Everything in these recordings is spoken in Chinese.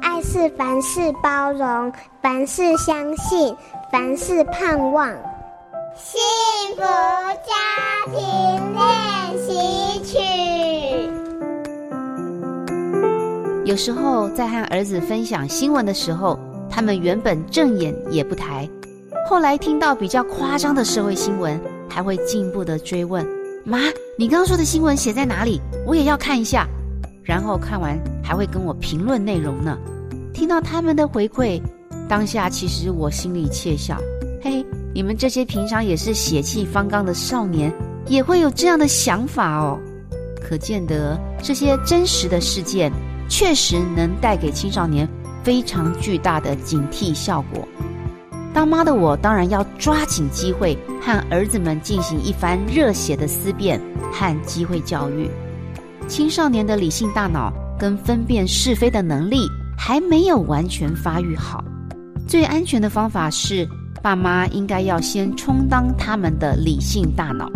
爱是凡事包容，凡事相信，凡事盼望。幸福家庭练习曲。有时候在和儿子分享新闻的时候，他们原本正眼也不抬，后来听到比较夸张的社会新闻，还会进一步的追问：“妈，你刚刚说的新闻写在哪里？我也要看一下。”然后看完还会跟我评论内容呢。听到他们的回馈，当下其实我心里窃笑：“嘿。”你们这些平常也是血气方刚的少年，也会有这样的想法哦。可见得这些真实的事件，确实能带给青少年非常巨大的警惕效果。当妈的我，当然要抓紧机会和儿子们进行一番热血的思辨和机会教育。青少年的理性大脑跟分辨是非的能力还没有完全发育好，最安全的方法是。爸妈应该要先充当他们的理性大脑，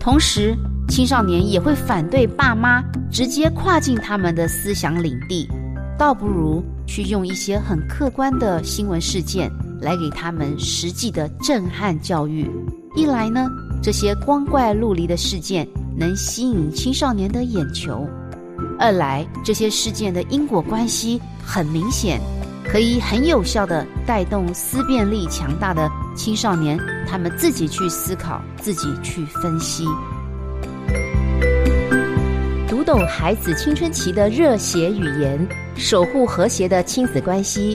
同时青少年也会反对爸妈直接跨进他们的思想领地，倒不如去用一些很客观的新闻事件来给他们实际的震撼教育。一来呢，这些光怪陆离的事件能吸引青少年的眼球；二来，这些事件的因果关系很明显。可以很有效地带动思辨力强大的青少年，他们自己去思考，自己去分析，读懂孩子青春期的热血语言，守护和谐的亲子关系。